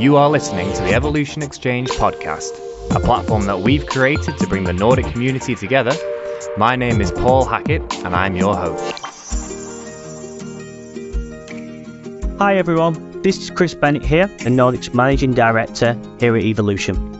You are listening to the Evolution Exchange podcast, a platform that we've created to bring the Nordic community together. My name is Paul Hackett, and I'm your host. Hi everyone, this is Chris Bennett here, the Nordic's Managing Director here at Evolution.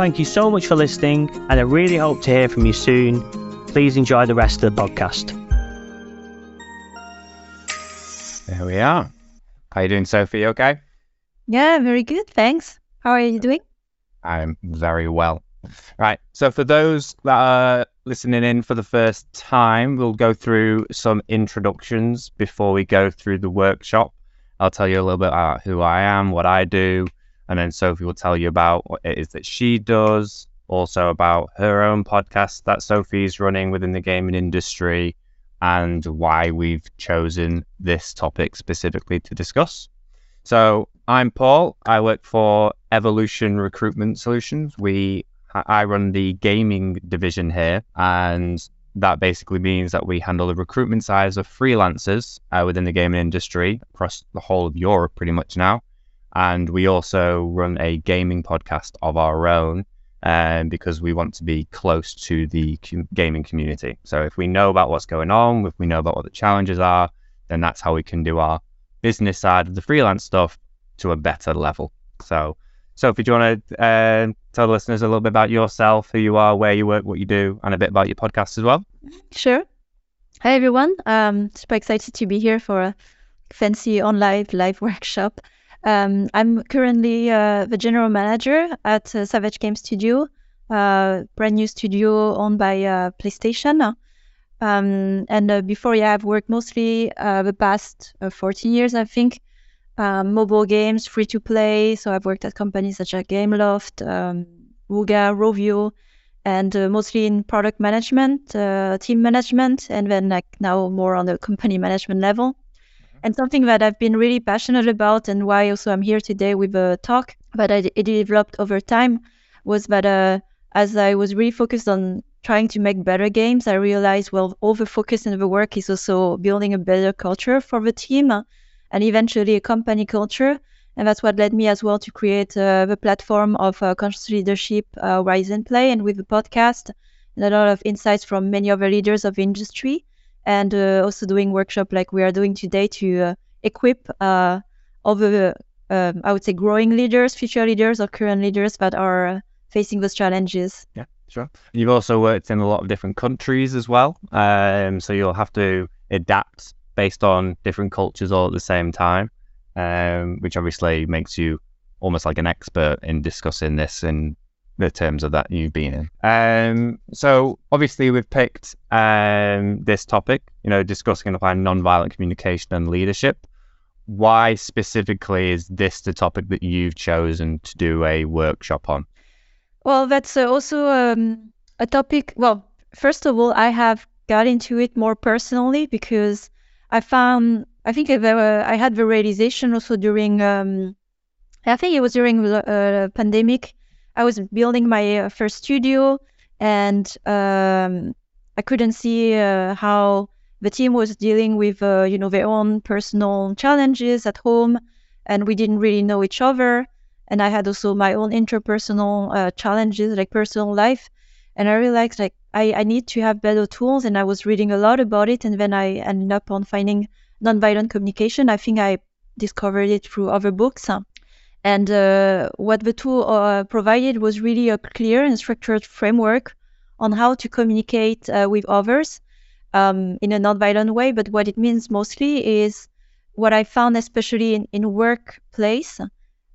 Thank you so much for listening, and I really hope to hear from you soon. Please enjoy the rest of the podcast. There we are. How are you doing, Sophie? Okay? Yeah, very good. Thanks. How are you doing? I'm very well. Right. So, for those that are listening in for the first time, we'll go through some introductions before we go through the workshop. I'll tell you a little bit about who I am, what I do, and then Sophie will tell you about what it is that she does, also about her own podcast that Sophie's running within the gaming industry, and why we've chosen this topic specifically to discuss. So, I'm Paul. I work for Evolution Recruitment Solutions. We I run the gaming division here, and that basically means that we handle the recruitment side of freelancers uh, within the gaming industry across the whole of Europe, pretty much now. And we also run a gaming podcast of our own um, because we want to be close to the com- gaming community. So if we know about what's going on, if we know about what the challenges are, then that's how we can do our business side of the freelance stuff to a better level. So, Sophie, do you want to uh, tell the listeners a little bit about yourself, who you are, where you work, what you do, and a bit about your podcast as well? Sure. Hi, everyone. Um, super excited to be here for a fancy online live workshop. Um, I'm currently uh, the general manager at uh, Savage Game Studio, uh, brand new studio owned by uh, PlayStation. Um, and uh, before, yeah, I've worked mostly uh, the past 14 years, I think, um, mobile games, free to play. So I've worked at companies such as Gameloft, um, Wooga, Rovio, and mostly in product management, team management, and then like now more on the company management level. And something that I've been really passionate about and why also I'm here today with a talk that I developed over time was that uh, as I was really focused on trying to make better games, I realized, well, all the focus in the work is also building a better culture for the team uh, and eventually a company culture. And that's what led me as well to create uh, the platform of uh, conscious leadership, uh, Rise and Play, and with the podcast and a lot of insights from many other leaders of industry and uh, also doing workshop like we are doing today to uh, equip uh, other, um, I would say, growing leaders, future leaders, or current leaders that are facing those challenges. Yeah, sure. You've also worked in a lot of different countries as well, um, so you'll have to adapt based on different cultures all at the same time, um, which obviously makes you almost like an expert in discussing this in the terms of that you've been in. Um, so obviously we've picked um, this topic, you know, discussing and applying nonviolent communication and leadership. Why specifically is this the topic that you've chosen to do a workshop on? Well, that's also um, a topic. Well, first of all, I have got into it more personally because I found I think I, I had the realization also during um, I think it was during the uh, pandemic I was building my uh, first studio, and um, I couldn't see uh, how the team was dealing with, uh, you know, their own personal challenges at home, and we didn't really know each other. And I had also my own interpersonal uh, challenges, like personal life. And I realized like I, I need to have better tools, and I was reading a lot about it, and then I ended up on finding nonviolent communication. I think I discovered it through other books. And uh, what the tool uh, provided was really a clear and structured framework on how to communicate uh, with others um, in a nonviolent way. But what it means mostly is what I found, especially in, in workplace,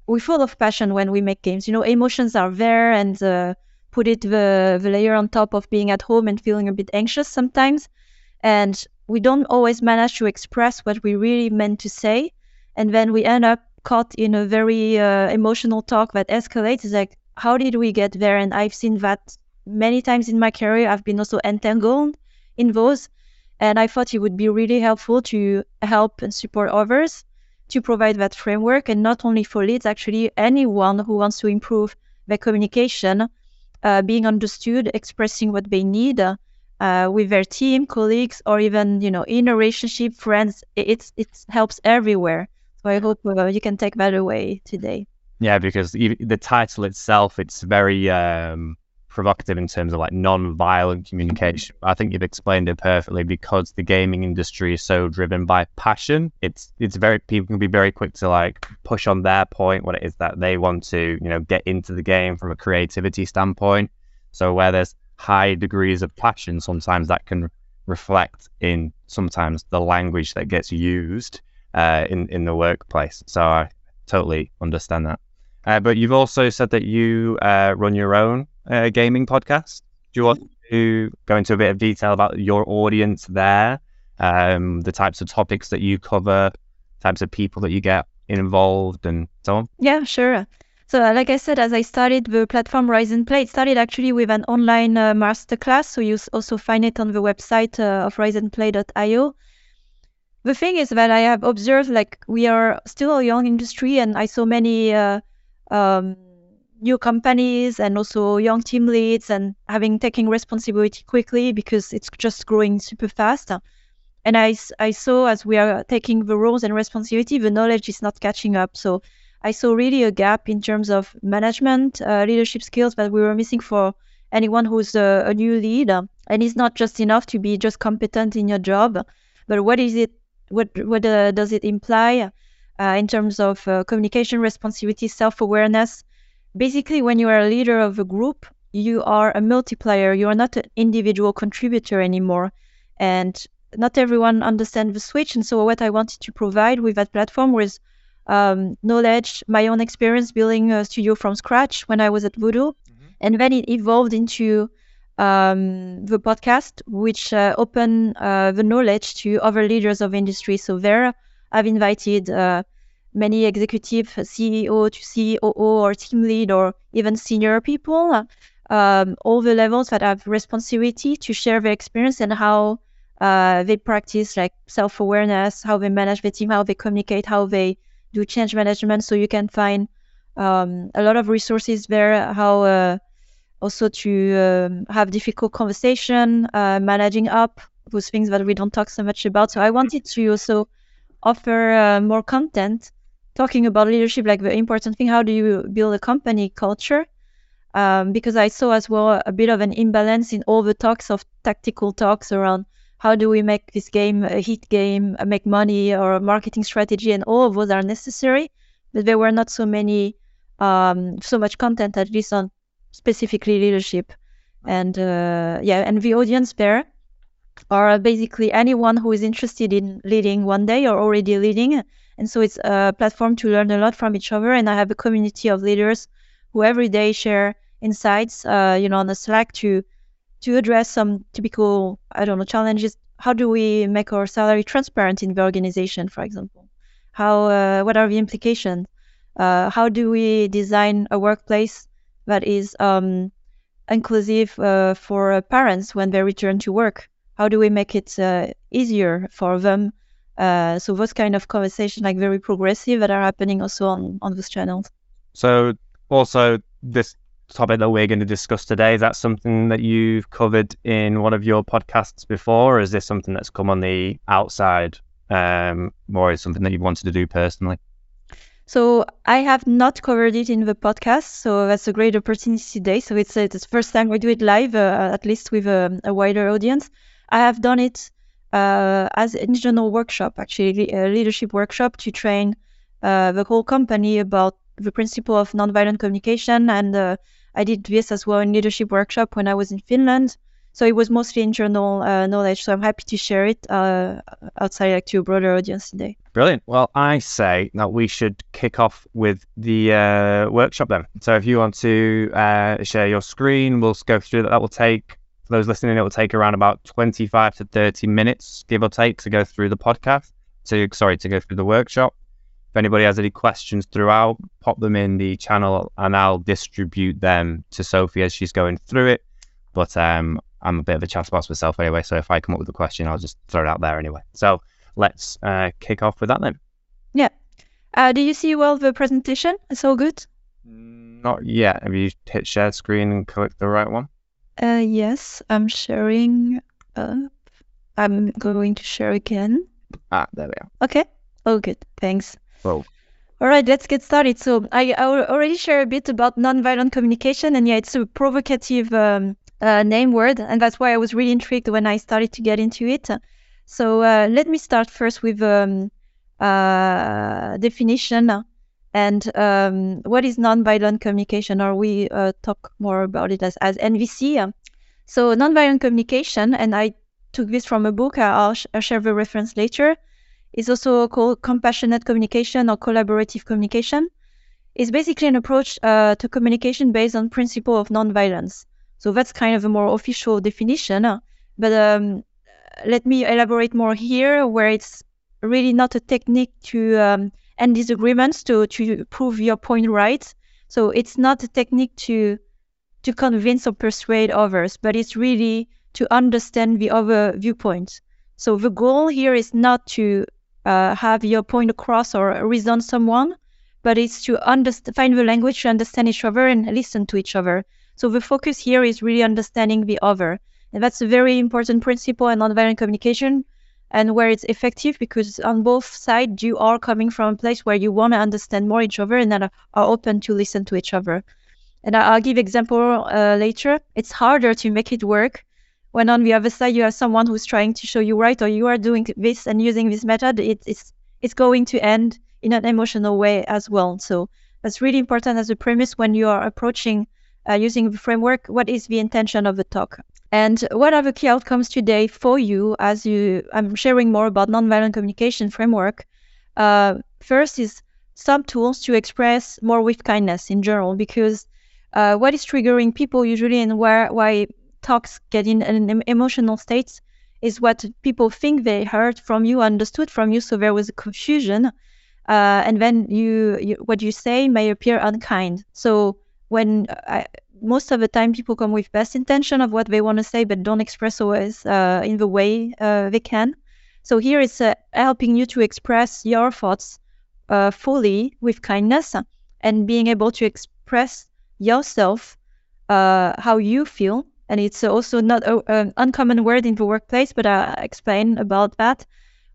we're full of passion when we make games. You know, emotions are there and uh, put it the, the layer on top of being at home and feeling a bit anxious sometimes. And we don't always manage to express what we really meant to say. And then we end up caught in a very uh, emotional talk that escalates. Like, how did we get there? And I've seen that many times in my career. I've been also entangled in those. And I thought it would be really helpful to help and support others to provide that framework. And not only for leads, actually, anyone who wants to improve their communication, uh, being understood, expressing what they need. Uh, with their team, colleagues, or even you know in a relationship, friends. It's it helps everywhere. I hope uh, you can take that away today. Yeah, because the title itself, it's very um, provocative in terms of like non-violent communication. I think you've explained it perfectly because the gaming industry is so driven by passion. It's it's very people can be very quick to like push on their point what it is that they want to you know get into the game from a creativity standpoint. So where there's high degrees of passion, sometimes that can reflect in sometimes the language that gets used uh, in in the workplace. So I totally understand that. Uh, but you've also said that you uh, run your own uh, gaming podcast. Do you want to go into a bit of detail about your audience there, um, the types of topics that you cover, types of people that you get involved, and so on? Yeah, sure. So, uh, like I said, as I started the platform Rise and Play, it started actually with an online uh, masterclass. So you also find it on the website uh, of riseandplay.io. The thing is that I have observed, like we are still a young industry, and I saw many uh, um, new companies and also young team leads and having taking responsibility quickly because it's just growing super fast. And I, I saw as we are taking the roles and responsibility, the knowledge is not catching up. So I saw really a gap in terms of management, uh, leadership skills that we were missing for anyone who's a, a new leader. And it's not just enough to be just competent in your job, but what is it? What what uh, does it imply uh, in terms of uh, communication, responsibility, self-awareness? Basically, when you are a leader of a group, you are a multiplier. You are not an individual contributor anymore, and not everyone understands the switch. And so, what I wanted to provide with that platform was um, knowledge, my own experience building a studio from scratch when I was at Voodoo. Mm-hmm. And then it evolved into um, the podcast, which uh, opened uh, the knowledge to other leaders of industry. So there, I've invited uh, many executive CEO to COO or team lead or even senior people, um, all the levels that have responsibility to share their experience and how uh, they practice like self-awareness, how they manage the team, how they communicate, how they do change management. So you can find um, a lot of resources there. How uh, also to um, have difficult conversation, uh, managing up those things that we don't talk so much about. So I wanted to also offer uh, more content talking about leadership, like the important thing. How do you build a company culture? Um, because I saw as well a bit of an imbalance in all the talks of tactical talks around how do we make this game a hit game, uh, make money, or marketing strategy, and all of those are necessary. But there were not so many, um, so much content at least on specifically leadership, and uh, yeah, and the audience there are basically anyone who is interested in leading one day or already leading. And so it's a platform to learn a lot from each other. And I have a community of leaders who every day share insights, uh, you know, on the Slack to to address some typical, I don't know, challenges. How do we make our salary transparent in the organization, for example? How, uh, what are the implications? Uh, how do we design a workplace that is um, inclusive uh, for parents when they return to work? How do we make it uh, easier for them? Uh, so those kind of conversations, like very progressive, that are happening also on on those channels. So also this topic that we're going to discuss today. Is that something that you've covered in one of your podcasts before, or is this something that's come on the outside, um, or is something that you've wanted to do personally? So I have not covered it in the podcast, so that's a great opportunity today. So it's, it's the first time we do it live, uh, at least with a, a, wider audience. I have done it uh, as an internal workshop, actually a leadership workshop to train uh, the whole company about the principle of nonviolent communication and uh, I did this as well in leadership workshop when I was in Finland. So it was mostly internal uh, knowledge. So I'm happy to share it uh, outside like to a broader audience today. Brilliant. Well, I say that we should kick off with the uh, workshop then. So if you want to uh, share your screen, we'll go through that. That will take, for those listening, it will take around about 25 to 30 minutes, give or take, to go through the podcast. To sorry, to go through the workshop. If anybody has any questions throughout, pop them in the channel and I'll distribute them to Sophie as she's going through it. But um, I'm a bit of a chatterbox myself anyway, so if I come up with a question, I'll just throw it out there anyway. So let's uh, kick off with that then. Yeah. Uh, do you see well the presentation? It's all good? Not yet. Have you hit share screen and click the right one? Uh, yes, I'm sharing up. I'm going to share again. Ah, there we are. Okay. Oh, good. Thanks. Well, All right, let's get started. So I, I already shared a bit about nonviolent communication, and yeah, it's a provocative um, uh, name word, and that's why I was really intrigued when I started to get into it. So uh, let me start first with um, uh, definition and um, what is nonviolent communication, or we uh, talk more about it as, as NVC. So nonviolent communication, and I took this from a book. I'll, sh- I'll share the reference later is also called compassionate communication or collaborative communication. It's basically an approach uh, to communication based on principle of nonviolence. So that's kind of a more official definition. But um, let me elaborate more here, where it's really not a technique to um, end disagreements to to prove your point right. So it's not a technique to to convince or persuade others, but it's really to understand the other viewpoint. So the goal here is not to uh, have your point across or reason someone, but it's to understand, find the language to understand each other and listen to each other. So the focus here is really understanding the other, and that's a very important principle in nonviolent communication, and where it's effective because on both sides you are coming from a place where you want to understand more each other and are, open to listen to each other. And I'll give example uh, later. It's harder to make it work when on the other side you have someone who's trying to show you right or you are doing this and using this method it, it's it's going to end in an emotional way as well so that's really important as a premise when you are approaching uh, using the framework what is the intention of the talk and what are the key outcomes today for you as you i'm sharing more about nonviolent communication framework uh, first is some tools to express more with kindness in general because uh, what is triggering people usually and where why talks get in an emotional state is what people think they heard from you, understood from you. So there was a confusion, uh, and then you, you what you say may appear unkind. So when I, most of the time people come with best intention of what they want to say, but don't express always uh, in the way uh, they can. So here it's uh, helping you to express your thoughts uh, fully with kindness and being able to express yourself uh, how you feel and it's also not an uncommon word in the workplace, but I'll explain about that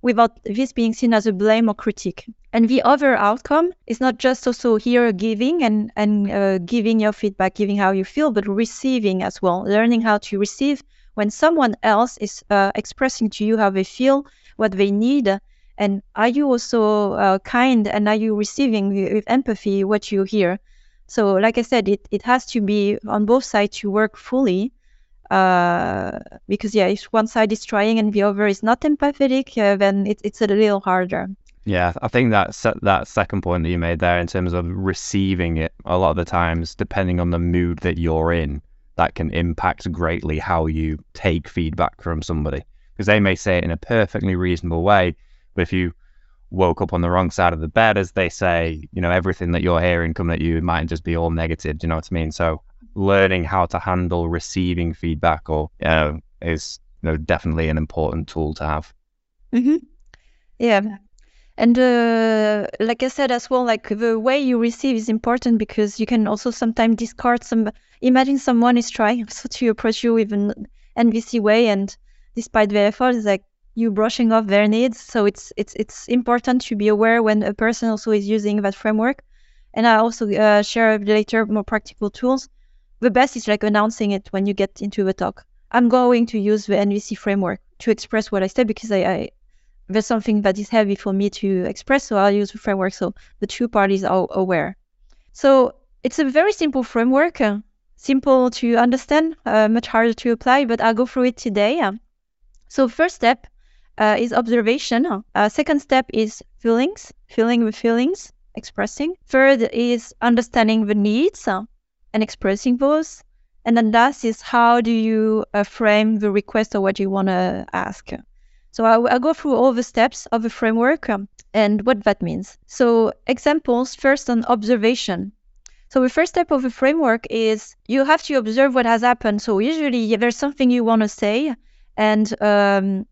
without this being seen as a blame or critique. And the other outcome is not just also here giving and, and uh, giving your feedback, giving how you feel, but receiving as well, learning how to receive when someone else is uh, expressing to you how they feel, what they need. And are you also uh, kind and are you receiving with, empathy what you hear? So, like I said, it, it has to be on both sides to work fully uh, because yeah, if one side is trying and the other is not empathetic, uh, then it, it's a little harder. Yeah, I think that that second point that you made there in terms of receiving it, a lot of the times, depending on the mood that you're in, that can impact greatly how you take feedback from somebody. Because they may say it in a perfectly reasonable way, but if you woke up on the wrong side of the bed, as they say, you know, everything that you're hearing coming at you might just be all negative. Do you know what I mean? So learning how to handle receiving feedback or you know, is you know, definitely an important tool to have. Mm-hmm. Yeah. And uh, like I said as well, like the way you receive is important because you can also sometimes discard some. Imagine someone is trying to approach you with an NVC way, and despite their effort, it's like you brushing off their needs. So it's it's it's important to be aware when a person also is using that framework. And I also uh, share later more practical tools. The best is like announcing it when you get into the talk. I'm going to use the NVC framework to express what I said because I, I there's something that is heavy for me to express, so I'll use the framework so the two parties are aware. So it's a very simple framework, uh, simple to understand, uh, much harder to apply, but I'll go through it today. Uh, so first step uh, is observation. Uh, second step is feelings, feeling the feelings, expressing. Third is understanding the needs uh, and expressing those. And then last is how do you uh, frame the request or what you want to ask. So I, will go through all the steps of the framework um, and what that means. So examples first on observation. So the first step of the framework is you have to observe what has happened. So usually there's something you want to say and um,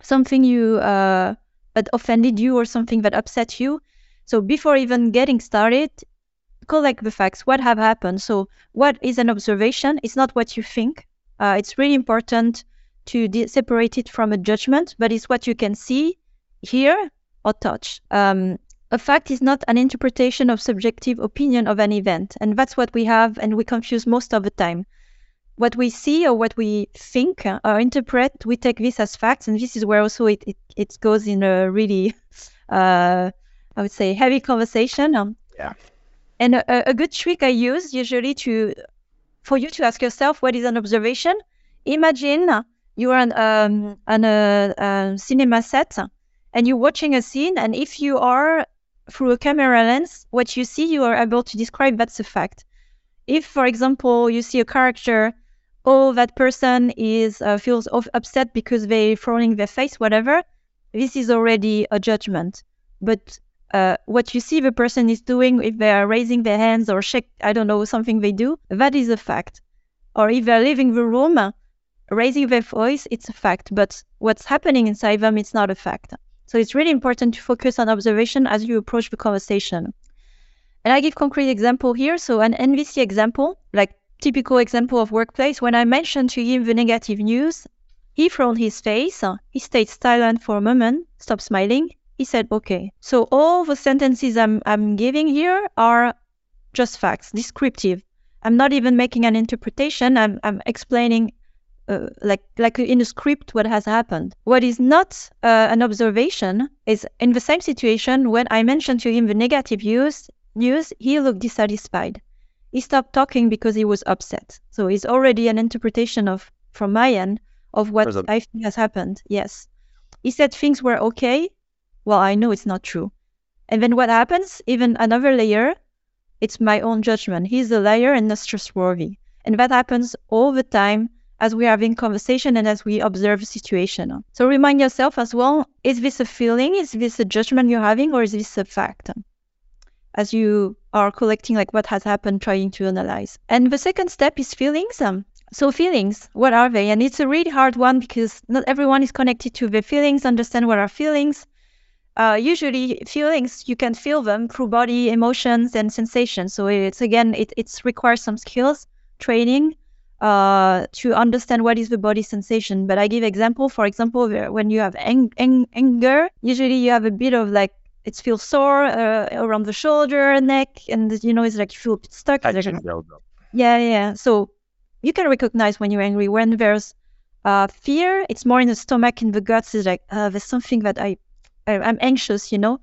something you uh, that offended you or something that upset you. So before even getting started, collect the facts. What have happened? So what is an observation? It's not what you think. Uh, it's really important to de- separate it from a judgment, but it's what you can see, hear, or touch. Um, a fact is not an interpretation of subjective opinion of an event, and that's what we have, and we confuse most of the time. What we see or what we think uh, or interpret, we take this as facts, and this is where also it, it, it goes in a really, uh, I would say, heavy conversation. Um, yeah. And a, a good trick I use usually to, for you to ask yourself what is an observation. Imagine you are on, um, on a, a cinema set and you're watching a scene, and if you are through a camera lens, what you see, you are able to describe that's a fact. If, for example, you see a character, oh, that person is uh, feels upset because they're throwing their face, whatever, this is already a judgment. But uh, what you see the person is doing, if they are raising their hands or shake, I don't know, something they do, that is a fact. Or if they're leaving the room, raising their voice, it's a fact. But what's happening inside them, it's not a fact. So it's really important to focus on observation as you approach the conversation. And I give concrete example here. So an NVC example, like typical example of workplace, when I mentioned to him the negative news, he frowned his face, he stayed silent for a moment, stopped smiling. He said, okay. So all the sentences I'm, I'm giving here are just facts, descriptive. I'm not even making an interpretation. I'm, I'm explaining uh, like like in a script what has happened. What is not uh, an observation is in the same situation when I mentioned to him the negative news, news he looked dissatisfied. He stopped talking because he was upset. So it's already an interpretation of from my end of what I think has happened. Yes. He said things were okay. Well, I know it's not true. And then what happens? Even another layer, it's my own judgment. He's a liar and not trustworthy. And that happens all the time as we are having conversation and as we observe a situation. So remind yourself as well, is this a feeling? Is this a judgment you're having or is this a fact? As you are collecting like what has happened, trying to analyze. And the second step is feelings. Um, so feelings, what are they? And it's a really hard one because not everyone is connected to their feelings, understand what are feelings. Uh, usually feelings, you can feel them through body, emotions, and sensations. So it's again, it it's requires some skills, training, uh, to understand what is the body sensation. But I give example, for example, when you have ang- ang- anger, usually you have a bit of like it feels sore uh, around the shoulder, neck, and you know it's like you feel stuck. Like, yeah, yeah. So you can recognize when you're angry. When there's uh, fear, it's more in the stomach, in the guts. It's like uh, there's something that I, I am anxious, you know.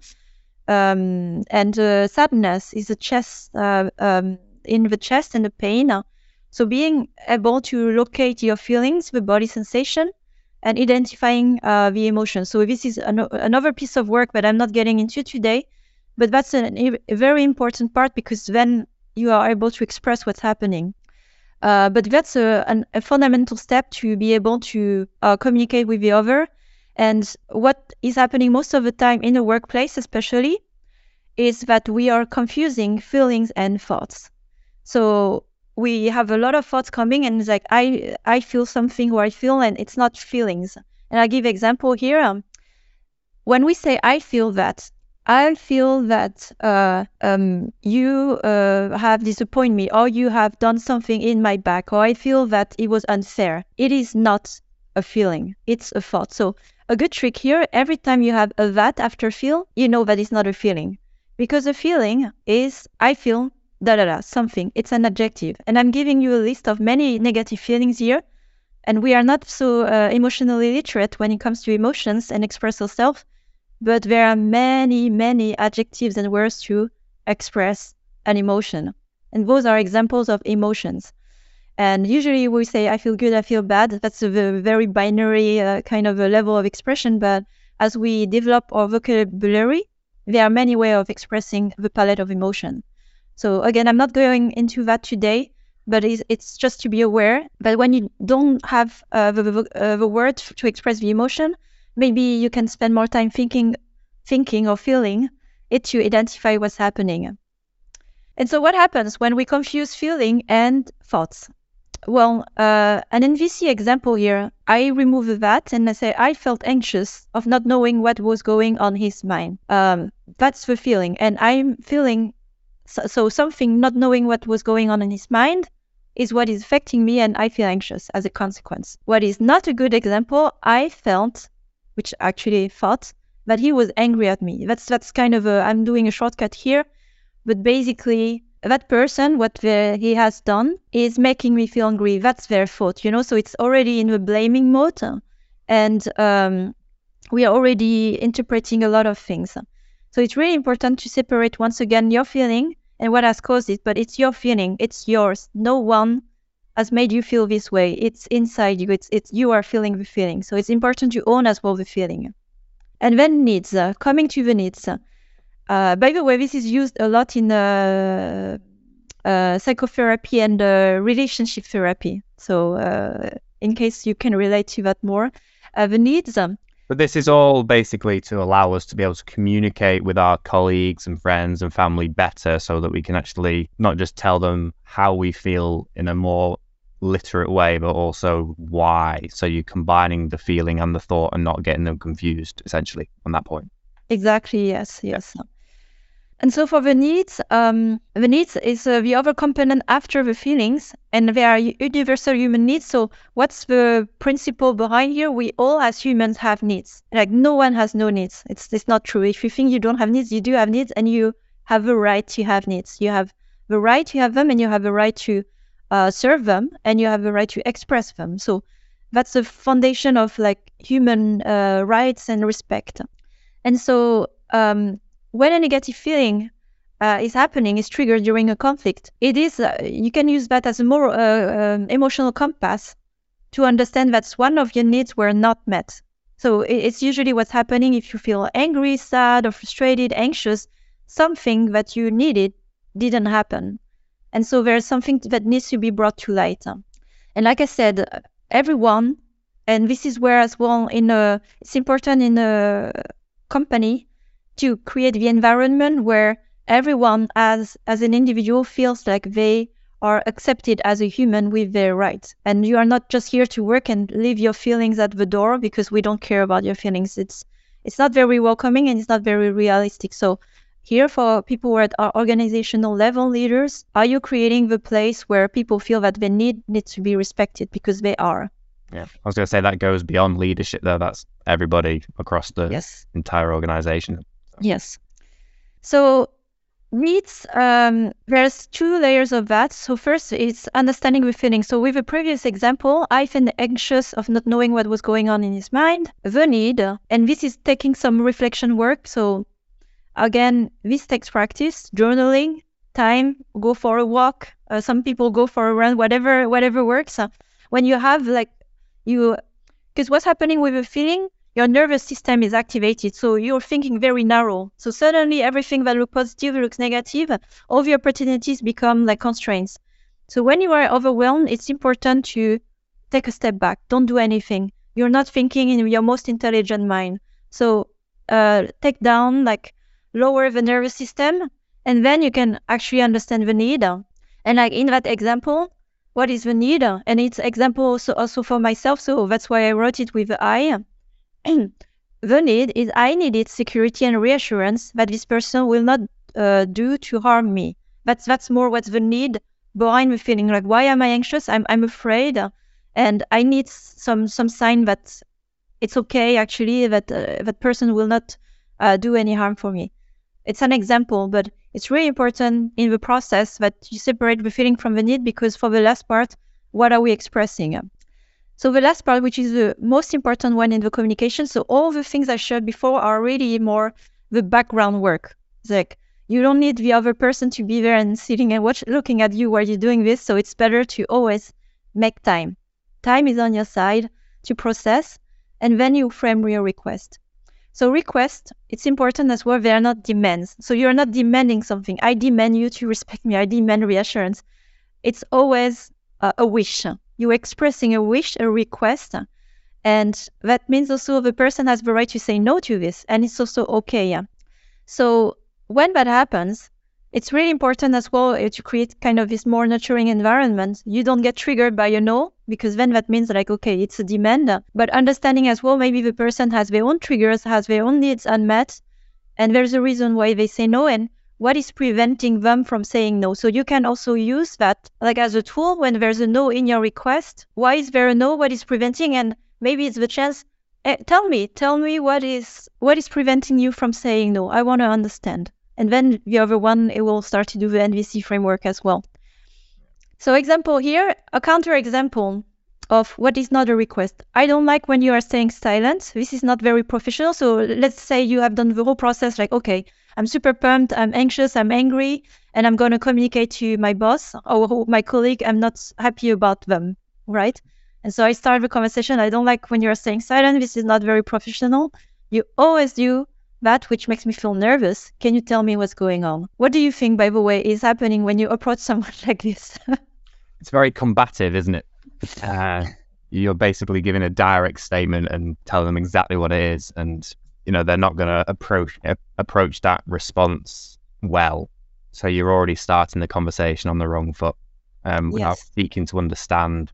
Um, and uh, sadness is the chest, uh, um, in the chest and the pain. So being able to locate your feelings, the body sensation, and identifying uh, the emotion. So this is an- another piece of work that I'm not getting into today, but that's an, a very important part because then you are able to express what's happening. Uh, but that's a, an, a, fundamental step to be able to uh, communicate with the other. And what is happening most of the time in the workplace, especially, is that we are confusing feelings and thoughts. So we have a lot of thoughts coming and it's like I I feel something or I feel and it's not feelings. And I give example here. Um, when we say I feel that, I feel that uh, um, you uh, have disappointed me or you have done something in my back or I feel that it was unfair. It is not a feeling. It's a thought. So a good trick here, every time you have a that after feel, you know that it's not a feeling. Because a feeling is I feel da da da, something. It's an adjective. And I'm giving you a list of many negative feelings here. And we are not so uh, emotionally literate when it comes to emotions and express ourselves. But there are many, many adjectives and words to express an emotion. And those are examples of emotions. And usually we say, I feel good, I feel bad. That's a very binary uh, kind of a level of expression. But as we develop our vocabulary, there are many ways of expressing the palette of emotion. So again, I'm not going into that today, but it's, it's just to be aware that when you don't have uh, the, uh, the word to express the emotion, maybe you can spend more time thinking, thinking or feeling it to identify what's happening. And so, what happens when we confuse feeling and thoughts? Well, uh, an NVC example here, I remove that and I say I felt anxious of not knowing what was going on his mind. Um, that's the feeling. And I'm feeling so, so something not knowing what was going on in his mind is what is affecting me and I feel anxious as a consequence. What is not a good example, I felt, which actually thought, that he was angry at me. That's that's kind of a I'm doing a shortcut here, but basically that person, what the, he has done is making me feel angry. That's their fault, you know. So it's already in the blaming mode, and um, we are already interpreting a lot of things. So it's really important to separate once again your feeling and what has caused it. But it's your feeling, it's yours. No one has made you feel this way. It's inside you. It's it's you are feeling the feeling. So it's important to own as well the feeling. And then needs. Uh, coming to the needs. Uh, by the way, this is used a lot in uh, uh, psychotherapy and uh, relationship therapy. So, uh, in case you can relate to that more, uh, the needs. Um, but this is all basically to allow us to be able to communicate with our colleagues and friends and family better so that we can actually not just tell them how we feel in a more literate way, but also why. So you're combining the feeling and the thought and not getting them confused, essentially, on that point. Exactly, yes, yes. Yeah. And so for the needs, um, the needs is uh, the other component after the feelings, and they are universal human needs. So what's the principle behind here? We all as humans have needs. Like no one has no needs. It's it's not true. If you think you don't have needs, you do have needs, and you have the right to have needs. You have the right to have them, and you have the right to uh, serve them, and you have the right to express them. So that's the foundation of like human uh, rights and respect. And so um, when a negative feeling uh, is happening, is triggered during a conflict, it is uh, you can use that as a more uh, um, emotional compass to understand that one of your needs were not met. So it's usually what's happening if you feel angry, sad, or frustrated, anxious. Something that you needed didn't happen, and so there's something that needs to be brought to light. And like I said, everyone, and this is where as well in a it's important in a company to create the environment where everyone as as an individual feels like they are accepted as a human with their rights. And you are not just here to work and leave your feelings at the door because we don't care about your feelings. It's it's not very welcoming and it's not very realistic. So here for people who are at our organizational level leaders are you creating the place where people feel that they need needs to be respected because they are? Yeah i was going to say that goes beyond leadership though. That's everybody across the yes. entire organization Yes. So needs um, there's two layers of that. So first it's understanding the feeling. So with a previous example, I felt anxious of not knowing what was going on in his mind. The need, and this is taking some reflection work. So again, this takes practice, journaling, time, go for a walk. Uh, some people go for a run, whatever whatever works. Uh, when you have like you, because what's happening with a feeling your nervous system is activated. So you're thinking very narrow. So suddenly everything that looks positive looks negative. All the opportunities become like constraints. So when you are overwhelmed, it's important to take a step back. Don't do anything. You're not thinking in your most intelligent mind. So uh, take down, like lower the nervous system, and then you can actually understand the need. And like in that example, what is the need? And it's example also also for myself. So that's why I wrote it with the I the need is I needed security and reassurance that this person will not uh, do to harm me. That's that's more what's the need behind the feeling. Like why am I anxious? I'm I'm afraid, and I need some some sign that it's okay actually that uh, that person will not uh, do any harm for me. It's an example, but it's really important in the process that you separate the feeling from the need because for the last part, what are we expressing? So the last part, which is the most important one in the communication, so all the things I shared before are really more the background work. It's like you don't need the other person to be there and sitting and watch, looking at you while you're doing this. So it's better to always make time. Time is on your side to process, and then you frame your request. So request, it's important as well. They are not demands. So you're not demanding something. I demand you to respect me. I demand reassurance. It's always uh, a wish you're expressing a wish, a request, And that means also the person has the right to say no to this, and it's also okay. Yeah. So when that happens, it's really important as well uh, to create kind of this more nurturing environment. You don't get triggered by a no, because then that means like, okay, it's a demand. But understanding as well, maybe the person has their own triggers, has their own needs unmet, and there's a reason why they say no. And what is preventing them from saying no. So you can also use that like as a tool when there's a no in your request. Why is there a no? What is preventing? And maybe it's the chance. Eh, tell me, tell me what is what is preventing you from saying no. I want to understand. And then the other one, it will start to do the NVC framework as well. So example here, a counter example of what is not a request. I don't like when you are staying silent. This is not very professional. So let's say you have done the whole process like, okay, I'm super pumped, I'm anxious, I'm angry, and I'm going to communicate to my boss or my colleague I'm not happy about them, right? And so I start the conversation. I don't like when you're staying silent. This is not very professional. You always do that which makes me feel nervous. Can you tell me what's going on? What do you think, by the way, is happening when you approach someone like this? it's very combative, isn't it? Uh, you're basically giving a direct statement and telling them exactly what it is, and you know they're not going to approach approach that response well. So you're already starting the conversation on the wrong foot, um, without yes. seeking to understand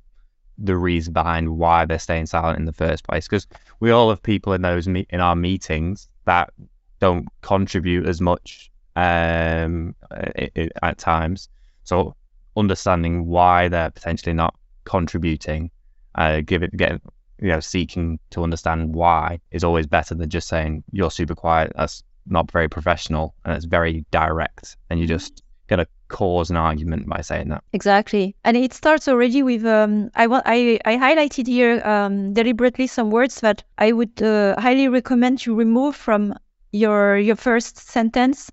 the reason behind why they're staying silent in the first place. Because we all have people in those me- in our meetings that don't contribute as much um, at times. So understanding why they're potentially not contributing, uh, give it, get you know, seeking to understand why is always better than just saying you're super quiet. That's not very professional and it's very direct, and you're just going to cause an argument by saying that. Exactly, and it starts already with um, I want I I highlighted here um, deliberately some words that I would uh, highly recommend you remove from your your first sentence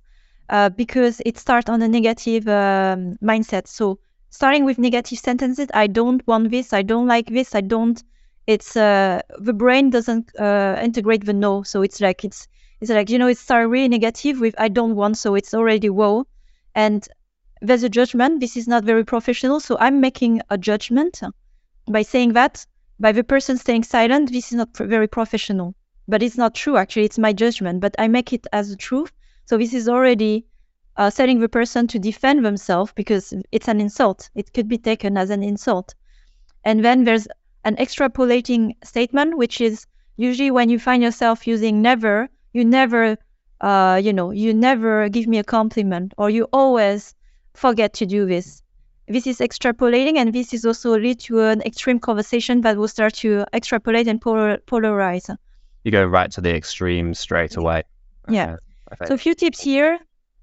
uh, because it starts on a negative um, mindset. So starting with negative sentences, I don't want this, I don't like this, I don't. It's uh, the brain doesn't uh, integrate the no, so it's like it's it's like you know it starts really negative with I don't want, so it's already whoa and there's a judgment. This is not very professional. So I'm making a judgment by saying that by the person staying silent, this is not very professional. But it's not true, actually. It's my judgment, but I make it as a truth. So this is already uh, setting the person to defend themselves because it's an insult. It could be taken as an insult. And then there's an extrapolating statement, which is usually when you find yourself using never, you never uh, you know, you never give me a compliment or you always forget to do this. This is extrapolating, and this is also lead to an extreme conversation that will start to extrapolate and polar- polarize. You go right to the extreme straight away. Yeah. Uh, so a few tips here.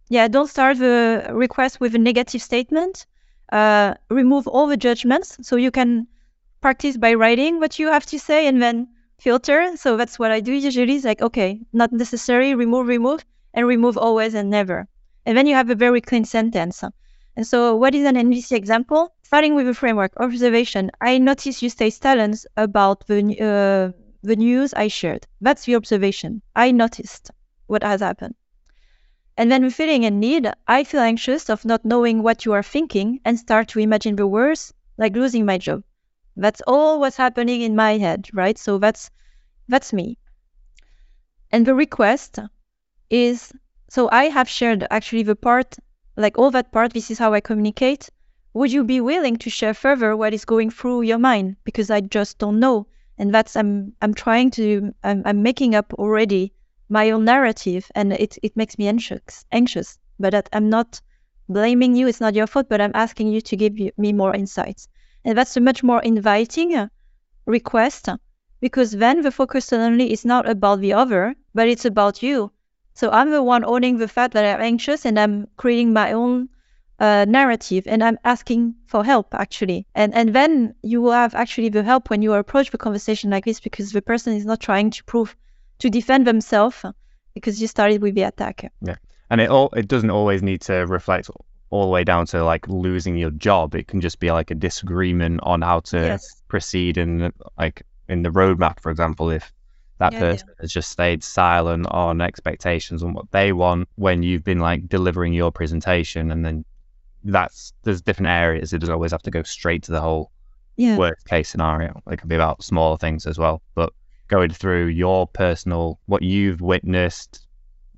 Yeah, don't start the request with a negative statement. Uh, remove all the judgments. So you can practice by writing what you have to say and then filter. So that's what I do usually. It's like, okay, not necessary, remove, remove, and remove always and never. And then you have a very clean sentence. And so what is an NVC example? Starting with a framework, observation. I noticed you stay silent about the, uh, the news I shared. That's the observation. I noticed what has happened. And then feeling and need, I feel anxious of not knowing what you are thinking and start to imagine the worst, like losing my job. That's all what's happening in my head, right? So that's that's me. And the request is so I have shared actually the part, like all that part, this is how I communicate. Would you be willing to share further what is going through your mind? Because I just don't know. And that's I'm I'm trying to I'm, I'm making up already my own narrative and it, it makes me anxious anxious. But that I'm not blaming you, it's not your fault, but I'm asking you to give me more insights. And that's a much more inviting uh, request because then the focus suddenly is not about the other, but it's about you. So I'm the one owning the fact that I'm anxious and I'm creating my own uh, narrative and I'm asking for help actually. And and then you will have actually the help when you approach the conversation like this because the person is not trying to prove to defend themselves because you started with the attack. Yeah. And it all it doesn't always need to reflect all the way down to like losing your job. It can just be like a disagreement on how to yes. proceed and like in the roadmap, for example, if that yeah, person yeah. has just stayed silent on expectations and what they want when you've been like delivering your presentation and then that's there's different areas. It doesn't always have to go straight to the whole Yeah. worst case scenario. It can be about smaller things as well. But going through your personal, what you've witnessed,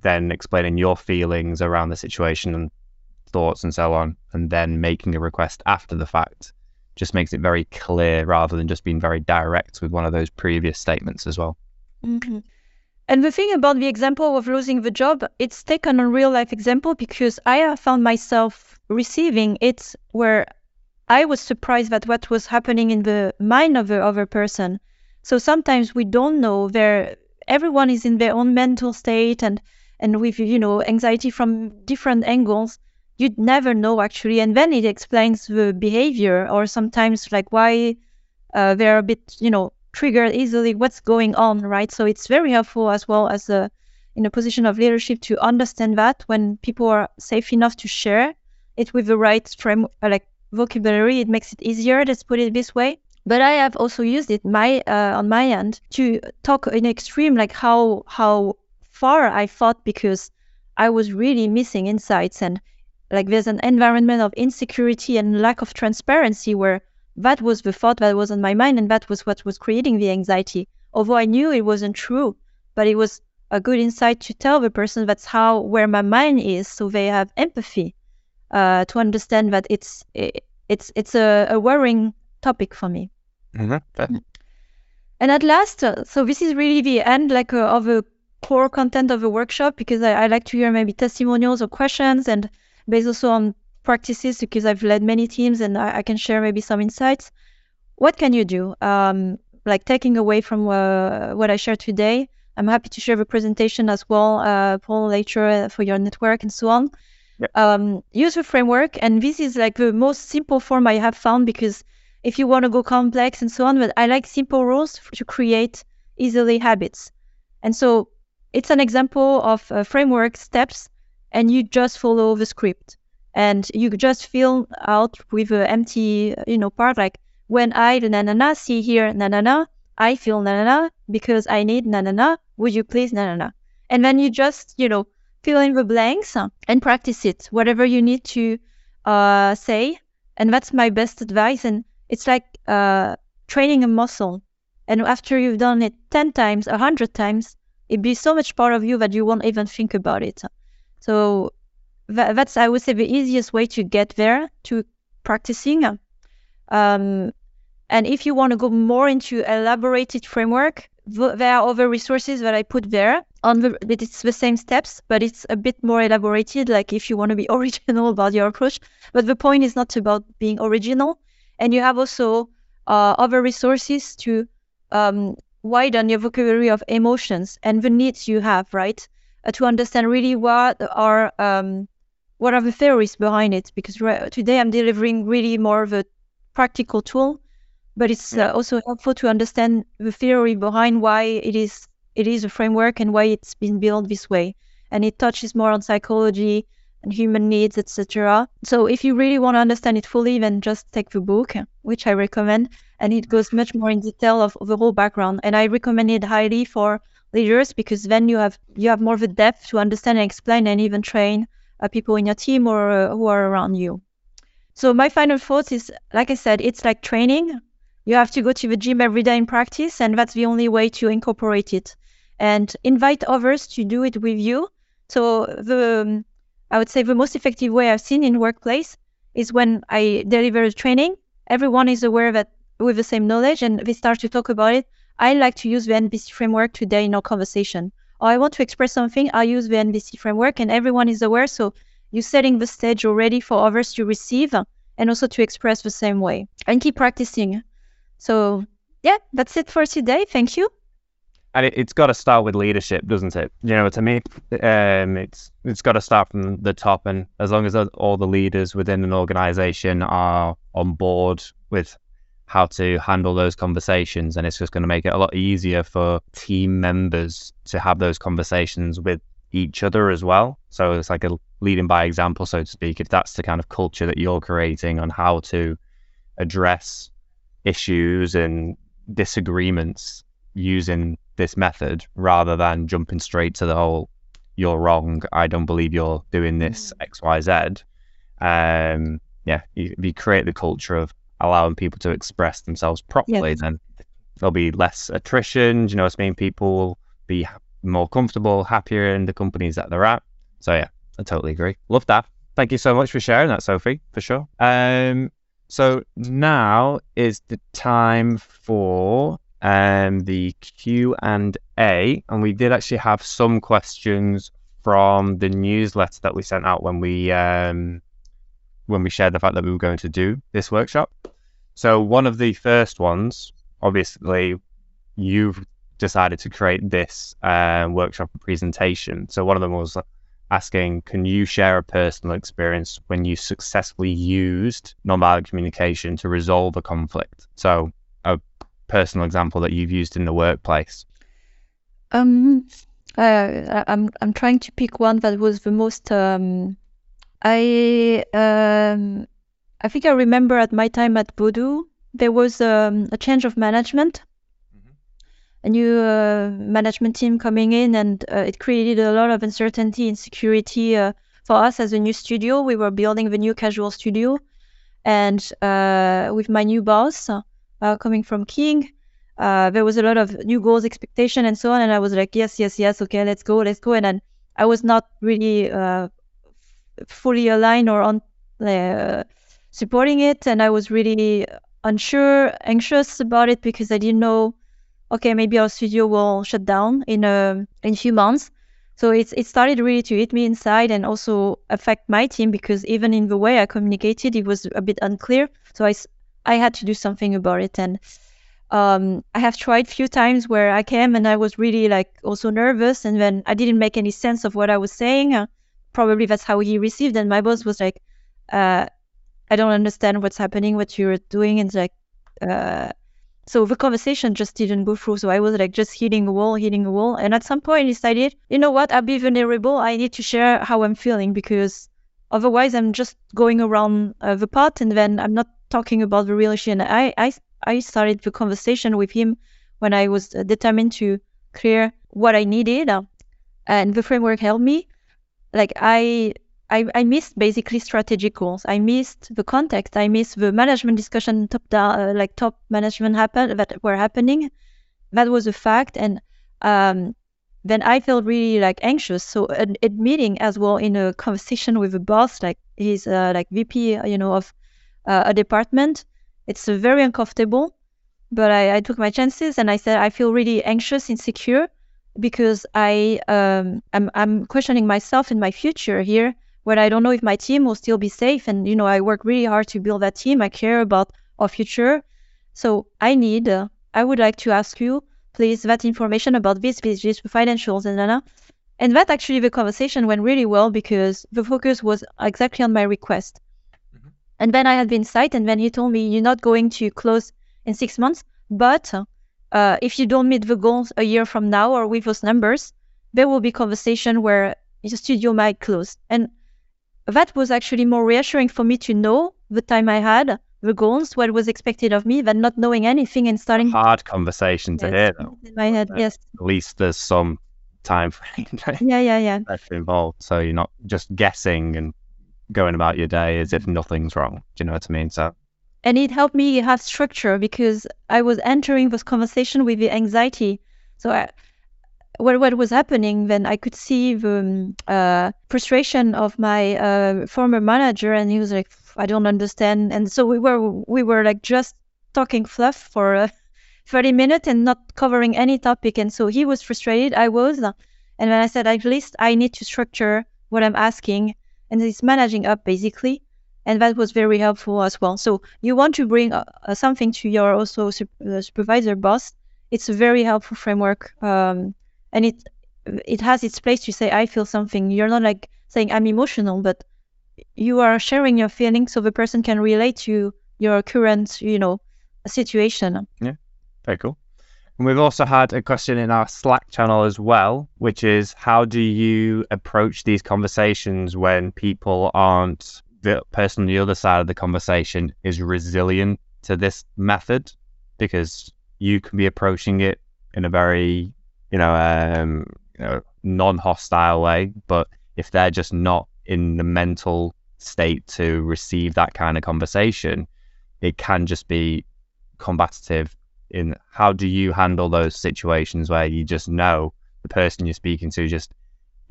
then explaining your feelings around the situation and thoughts and so on, and then making a request after the fact just makes it very clear rather than just being very direct with one of those previous statements as well. hmm And the thing about the example of losing the job, it's taken a real life example because I have found myself receiving it where I was surprised that what was happening in the mind of the other person. So sometimes we don't know where everyone is in their own mental state and and with you know anxiety from different angles. You'd never know actually, and then it explains the behavior or sometimes like why uh, they're a bit you know triggered easily what's going on right? So it's very helpful as well as a in a position of leadership to understand that when people are safe enough to share it with the right frame uh, like vocabulary it makes it easier let's put it this way. But i have also used it my uh, on my end to talk in extreme like how how far i thought because i was really missing insights and like there's an environment of insecurity and lack of transparency where that was the thought that was on my mind and that was what was creating the anxiety. Although i knew it wasn't true but it was a good insight to tell the person that's how where my mind is so they have empathy uh, to understand that it's it, it's it's a, a worrying topic for me. Mm-hmm. and at last uh, so this is really the end like uh, of the core content of the workshop because I, I like to hear maybe testimonials or questions and based also on practices because I've led many teams and I, I can share maybe some insights. What can you do? Um, like taking away from uh, what I shared today, I'm happy to share the presentation as well, uh, Paul later uh, for your network and so on. Yep. Um, use the framework, and this is like the most simple form I have found because if you want to go complex and so on, but I like simple rules to create easily habits. And so it's an example of uh, framework steps, and you just follow the script and you just fill out with an empty, you know, part like when I na na na see here na na na, I feel na na na because I need na na na. Would you please na na na? And then you just, you know, fill in the blanks and practice it, whatever you need to uh, say. And that's my best advice. And it's like uh, training a muscle. And after you've done it 10 times, 100 times, it'd be so much part of you that you won't even think about it. So tha- that's I would say the easiest way to get there to practicing. Um, and if you want to go more into elaborated framework, th- there are other resources that I put there. On the it's the same steps, but it's a bit more elaborated. Like if you want to be original about your approach, but the point is not about being original. And you have also uh, other resources to um, widen your vocabulary of emotions and the needs you have, right? Uh, to understand really what are um, what are the theories behind it because re- today i'm delivering really more of a practical tool but it's uh, also helpful to understand the theory behind why it is it is a framework and why it's been built this way. And it touches more on psychology and human needs etc so if you really want to understand it fully then just take the book which i recommend and it goes much more in detail of, of the whole background. And i recommend it highly for leaders because then you have you have more of a depth to understand and explain and even train uh, people in your team or uh, who are around you. So my final thought is, like I said, it's like training. You have to go to the gym every day in practice, and that's the only way to incorporate it. And invite others to do it with you. So the um, I would say the most effective way I've seen in workplace is when I deliver a training. Everyone is aware that with the same knowledge, and they start to talk about it. I like to use the NVC framework today in our conversation or I want to express something, I use the NVC framework and everyone is aware. So you're setting the stage already for others to receive and also to express the same way and keep practicing. So yeah, that's it for today. Thank you. and it, it's got to start with leadership, doesn't it? You know, to me, um, it's it's got to start from the top, and as long as all the leaders within an organization are on board with how to handle those conversations, and it's just going to make it a lot easier for team members to have those conversations with each other as well. So it's like a leading by example, so to speak. If that's the kind of culture that you're creating on how to address issues and disagreements using this method rather than jumping straight to the whole you're wrong i don't believe you're doing this xyz um yeah you, you create the culture of allowing people to express themselves properly, then there'll be less attrition. Do you know what I mean? People will be more comfortable, happier in the companies that they're at. So yeah, I totally agree. Love that. Thank you so much for sharing that, Sophie, for sure. Um, so now is the time for um the Q and A, and we did actually have some questions from the newsletter that we sent out when we um when we shared the fact that we were going to do this workshop. So one of the first ones, obviously, you've decided to create this uh, workshop presentation. So one of them was asking, can you share a personal experience when you successfully used nonviolent communication to resolve a conflict? So a personal example that you've used in the workplace. Um, uh, I'm I'm trying to pick one that was the most. Um, I um, I think I remember at my time at Voodoo there was um, a change of management, a new uh, management team coming in, and uh, it created a lot of uncertainty and security uh, for us as a new studio. We were building the new casual studio, and uh, with my new boss uh, coming from King uh, there was a lot of new goals, expectation, and so on. And I was like, yes, yes, yes, okay, let's go, let's go. And then I was not really uh, fully aligned or on uh, supporting it, and I was really unsure, anxious about it because I didn't know. Okay, maybe our studio will shut down in a in a few months. So it's it started really to hit me inside and also affect my team because even in the way I communicated, it was a bit unclear. So I I had to do something about it and um, I have tried few times where I came and I was really like also nervous and then I didn't make any sense of what I was saying. Probably that's how he received. And my boss was like, uh, I don't understand what's happening, what you're doing. And like, uh, so the conversation just didn't go through. So I was like just hitting a wall, hitting a wall. And at some point I decided, you know what, I'll be vulnerable. I need to share how I'm feeling because otherwise I'm just going around uh, the pot and then I'm not talking about the real issue. And I, I, I started the conversation with him when I was determined to clear what I needed, uh, and the framework helped me. Like I, I, I missed basically strategic goals. I missed the context. I missed the management discussion top down, uh, like top management happen that were happening. That was a fact, and um, then I felt really like anxious. So ad- admitting as well in a conversation with a boss, like he's uh, like VP, uh, you know, of uh, a department, it's uh, very uncomfortable. But I, I took my chances and I said I feel really anxious, insecure, because I um I'm I'm questioning myself in my future here, where I don't know if my team will still be safe. And you know, I work really hard to build that team. I care about our future, so I need. Uh, I would like to ask you, please, that information about this, this, this financials, and and and that actually the conversation went really well because the focus was exactly on my request. And then I had been site, and then he told me, "You're not going to close in six months, but uh, if you don't meet the goals a year from now or with those numbers, there will be conversation where the studio might close." And that was actually more reassuring for me to know the time I had, the goals, what was expected of me, than not knowing anything and starting Hard conversation to Yes, hear, though. in my head. Yes, At least there's some time frame yeah, yeah, yeah. that's involved, so you're not just guessing and going about your day as if nothing's wrong. Do you know what I mean? So and it helped me have structure because I was entering this conversation with the anxiety. So I, what what was happening then I could see the um, uh, frustration of my uh, former manager, and he was like, "I don't understand." And so we were we were like just talking fluff for uh, 30 minutes and not covering any topic. And so he was frustrated. I was, and then I said, at least I need to structure what I'm asking, and it's managing up basically and that was very helpful as well. So you want to bring uh, uh, something to your also uh, supervisor boss. It's a very helpful framework, um, and it it has its place to say I feel something. You're not like saying I'm emotional, but you are sharing your feelings so the person can relate to your current, you know, situation. Yeah, very cool. And we've also had a question in our Slack channel as well, which is how do you approach these conversations when people aren't the person on the other side of the conversation is resilient to this method? Because you can be approaching it in a very, you know, um, you know, non-hostile way, but if they're just not in the mental state to receive that kind of conversation, it can just be combative in how do you handle those situations where you just know the person you're speaking to just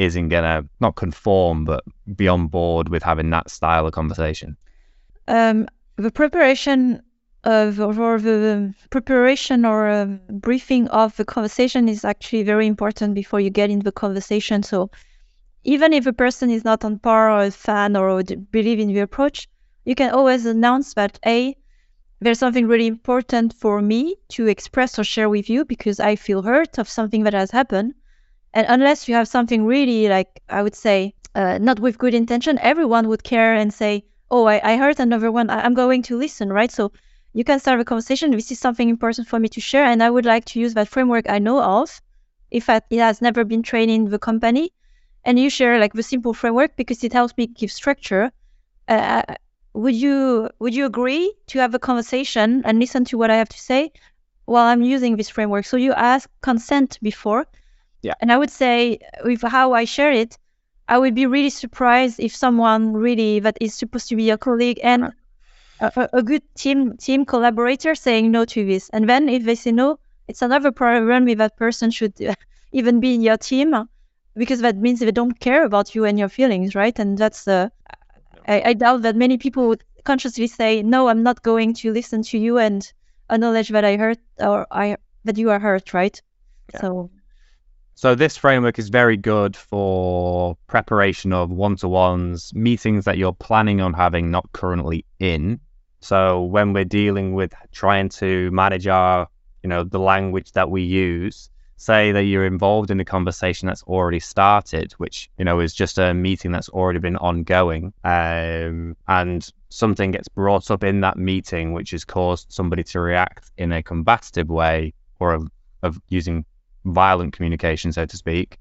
isn't gonna not conform but be on board with having that style of conversation um, the preparation of or the preparation or um, briefing of the conversation is actually very important before you get in the conversation so even if a person is not on par or a fan or believe in the approach you can always announce that a there's something really important for me to express or share with you because I feel hurt of something that has happened. And unless you have something really like, I would say, uh, not with good intention, everyone would care and say, Oh, I, I heard another one. I, am going to listen, right? So you can start a conversation. This is something important for me to share. And I would like to use that framework I know of, if it has never been trained in the company. And you share like the simple framework because it helps me give structure. Uh, would you would you agree to have a conversation and listen to what I have to say while I'm using this framework? So you ask consent before. Yeah. And I would say uh, with how I share it, I would be really surprised if someone really that is supposed to be a colleague and uh-huh. a, a good team team collaborator saying no to this. And then if they say no, it's another problem if that person should uh, even be in your team uh, because that means they don't care about you and your feelings, right? And that's uh, I, I doubt that many people would consciously say, "No, I'm not going to listen to you and acknowledge that I hurt or I that you are hurt." Right? Yeah. So. So this framework is very good for preparation of one-to-ones, meetings that you're planning on having, not currently in. So when we're dealing with trying to manage our, you know, the language that we use, say that you're involved in a conversation that's already started, which you know is just a meeting that's already been ongoing, um, and something gets brought up in that meeting which has caused somebody to react in a combative way or of, of using violent communication, so to speak.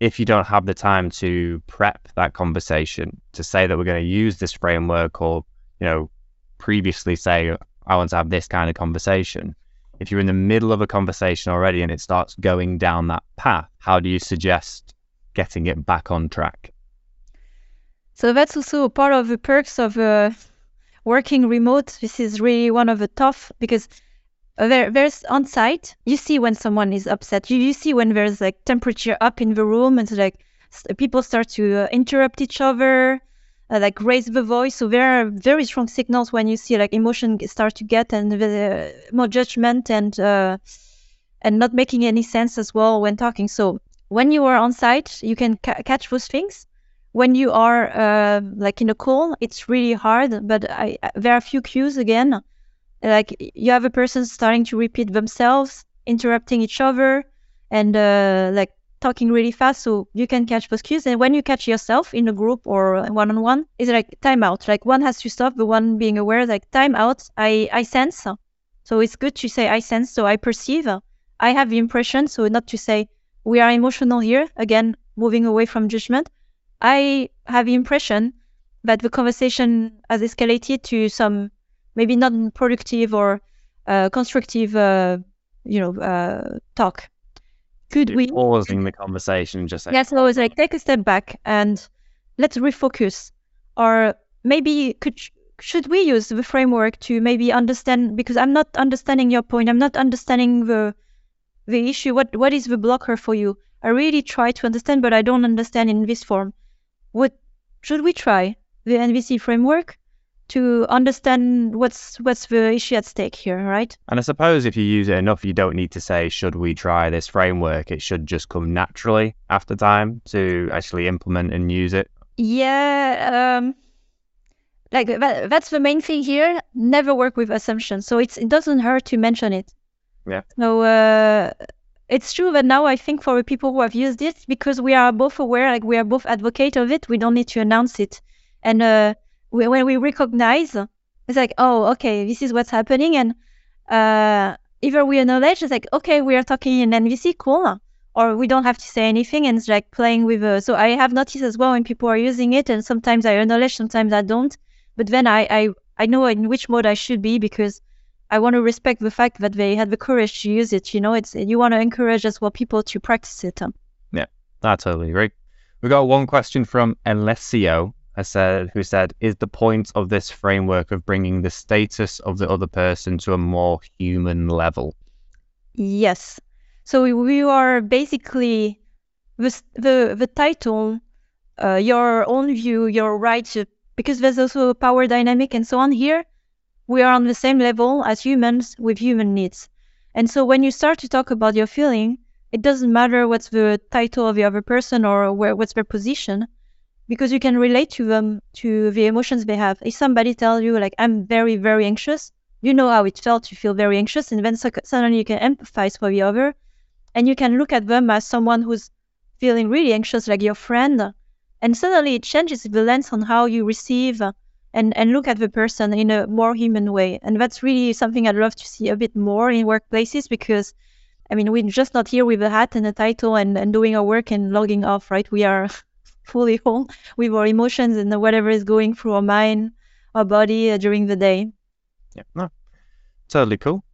If you don't have the time to prep that conversation to say that we're going to use this framework or you know previously say I want to have this kind of conversation, if you're in the middle of a conversation already and it starts going down that path, how do you suggest getting it back on track? So that's also part of the perks of uh, working remote. This is really one of the tough because there's on site. You see when someone is upset. You, you see when there's like temperature up in the room and like people start to uh, interrupt each other uh, like raise the voice. So there are very strong signals when you see like emotion start to get and the, more judgment and uh, and not making any sense as well when talking. So when you are on site, you can ca- catch those things. When you are uh, like in a call, it's really hard. But I, there are a few cues again. Like you have a person starting to repeat themselves, interrupting each other, and uh, like talking really fast so you can catch those cues. And when you catch yourself in a group or one-on-one it's like timeout like one has to stop the one being aware like timeout i i sense. So it's good to say i sense so i perceive. I have the impression so not to say we are emotional here again moving away from judgment. I have the impression that the conversation has escalated to some maybe not productive or uh, constructive uh, you know uh, talk. Could we pausing the conversation just like, yeah so it's like take a step back and let's refocus. Or maybe could should we use the framework to maybe understand because i'm not understanding your point. I'm not understanding the the issue. What what is the blocker for you? I really try to understand but i don't understand in this form. What should we try the nvc framework to understand what's what's the issue at stake here, right? And I suppose if you use it enough, you don't need to say, "Should we try this framework?" It should just come naturally after time to actually implement and use it. Yeah, um, like that, that's the main thing here. Never work with assumptions, so it's it doesn't hurt to mention it. Yeah. So uh, it's true that now I think for the people who have used it, because we are both aware, like we are both advocate of it, we don't need to announce it, and. Uh, when we recognize, it's like, oh, okay, this is what's happening, and uh, either we acknowledge, it's like, okay, we are talking in NVC, cool, or we don't have to say anything, and it's like playing with. Uh, so I have noticed as well when people are using it, and sometimes I acknowledge, sometimes I don't, but then I I I know in which mode I should be because I want to respect the fact that they had the courage to use it. You know, it's you want to encourage as well people to practice it. Yeah, that's totally agree. We got one question from Alessio said, who said, "Is the point of this framework of bringing the status of the other person to a more human level?" Yes. So we, are basically the the the title, uh, your own view, your right, because there's also a power dynamic and so on here. We are on the same level as humans with human needs. And so when you start to talk about your feeling, it doesn't matter what's the title of the other person or where what's their position, because you can relate to them to the emotions they have. If somebody tells you like I'm very very anxious, you know how it felt to feel very anxious, and then suddenly you can empathize for the other, and you can look at them as someone who's feeling really anxious, like your friend, and suddenly it changes the lens on how you receive and, and look at the person in a more human way. And that's really something I'd love to see a bit more in workplaces because, I mean, we're just not here with a hat and a title and, and doing our work and logging off, right? We are fully whole with our emotions and whatever is going through our mind, our body uh, during the day. Yeah, no, totally cool.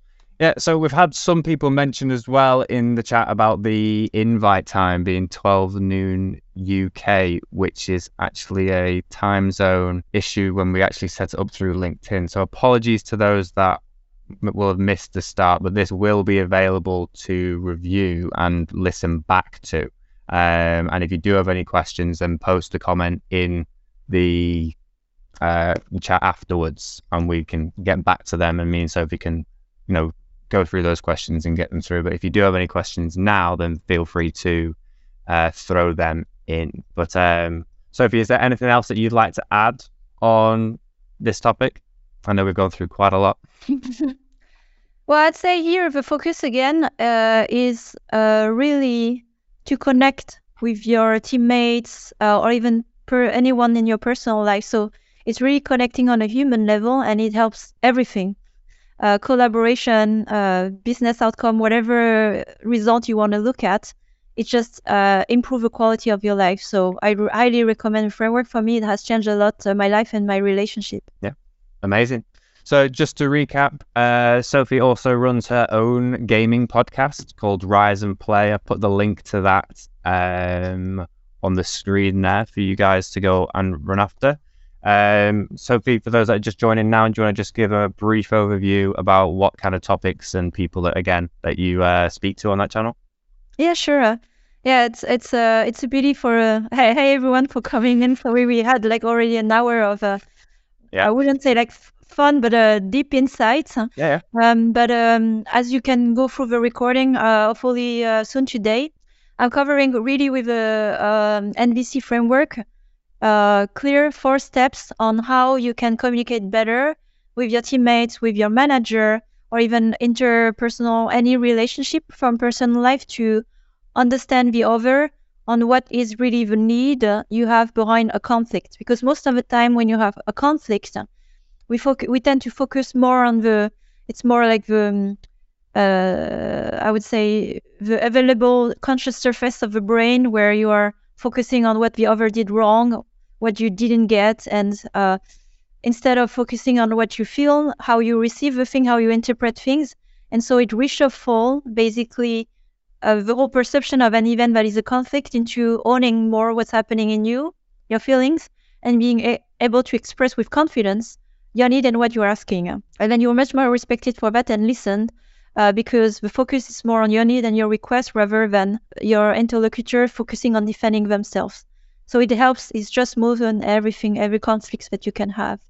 Yeah, so we've had some people mention as well in the chat about the invite time being 12 noon UK, which is actually a time zone issue when we actually set it up through LinkedIn. So apologies to those that will have missed the start, but this will be available to review and listen back to. Um, and if you do have any questions, then post a comment in the uh, chat afterwards, and we can get back to them. And me and Sophie can, you know, go through those questions and get them through. But if you do have any questions now, then feel free to uh, throw them in. But um, Sophie, is there anything else that you'd like to add on this topic? I know we've gone through quite a lot. well, I'd say here the focus again uh, is uh, really to connect with your teammates uh, or even per anyone in your personal life. So it's really connecting on a human level, and it helps everything uh, collaboration, uh, business outcome, whatever result you want to look at, it just uh, improve the quality of your life. So I highly recommend framework. For me, it has changed a lot uh, my life and my relationship. Yeah, amazing. So just to recap, uh, Sophie also runs her own gaming podcast called Rise and Play. I put the link to that um, on the screen there for you guys to go and run after. Um, Sophie, for those that are just joining now, do you want to just give a brief overview about what kind of topics and people that again that you uh, speak to on that channel? Yeah, sure. Yeah, it's it's uh it's a pity for uh, hey hey everyone for coming in. So we, we had like already an hour of uh, yeah. I wouldn't say like fun, but uh, deep insights. Yeah. Um, but um, as you can go through the recording, uh, hopefully uh, soon today, I'm covering really with the um, NVC framework uh, clear four steps on how you can communicate better with your teammates, with your manager, or even interpersonal, any relationship from personal life to understand the other on what is really the need you have behind a conflict. Because most of the time when you have a conflict, we foc- we tend to focus more on the, it's more like the, um, uh, I would say, the available conscious surface of the brain where you are focusing on what the other did wrong, what you didn't get, and uh, instead of focusing on what you feel, how you receive the thing, how you interpret things. And so it reshuffle basically uh, the whole perception of an event that is a conflict into owning more what's happening in you, your feelings, and being a- able to express with confidence your need and what you're asking. And then you're much more respected for that and listened uh, because the focus is more on your need and your request rather than your interlocutor focusing on defending themselves. So it helps. It's just smooth on everything, every conflicts that you can have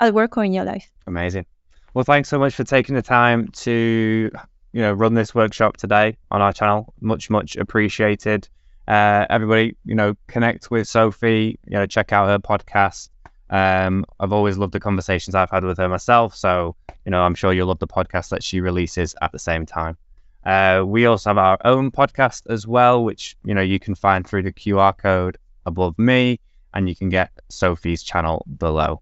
at work or in your life. Amazing. Well, thanks so much for taking the time to, you know, run this workshop today on our channel. Much, much appreciated. Uh, everybody, you know, connect with Sophie. You know, check out her podcast. Um, I've always loved the conversations I've had with her myself. So, you know, I'm sure you'll love the podcast that she releases at the same time. Uh, we also have our own podcast as well, which you know you can find through the QR code above me, and you can get Sophie's channel below.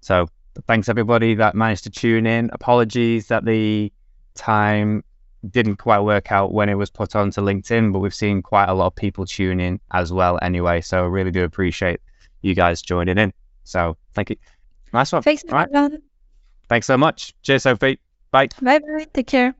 So thanks everybody that managed to tune in. Apologies that the time didn't quite work out when it was put onto LinkedIn, but we've seen quite a lot of people tune in as well anyway. So I really do appreciate you guys joining in. So thank you. Nice one. Thanks, All right. Thanks so much. Cheers, Sophie. Bye. Bye bye. Take care.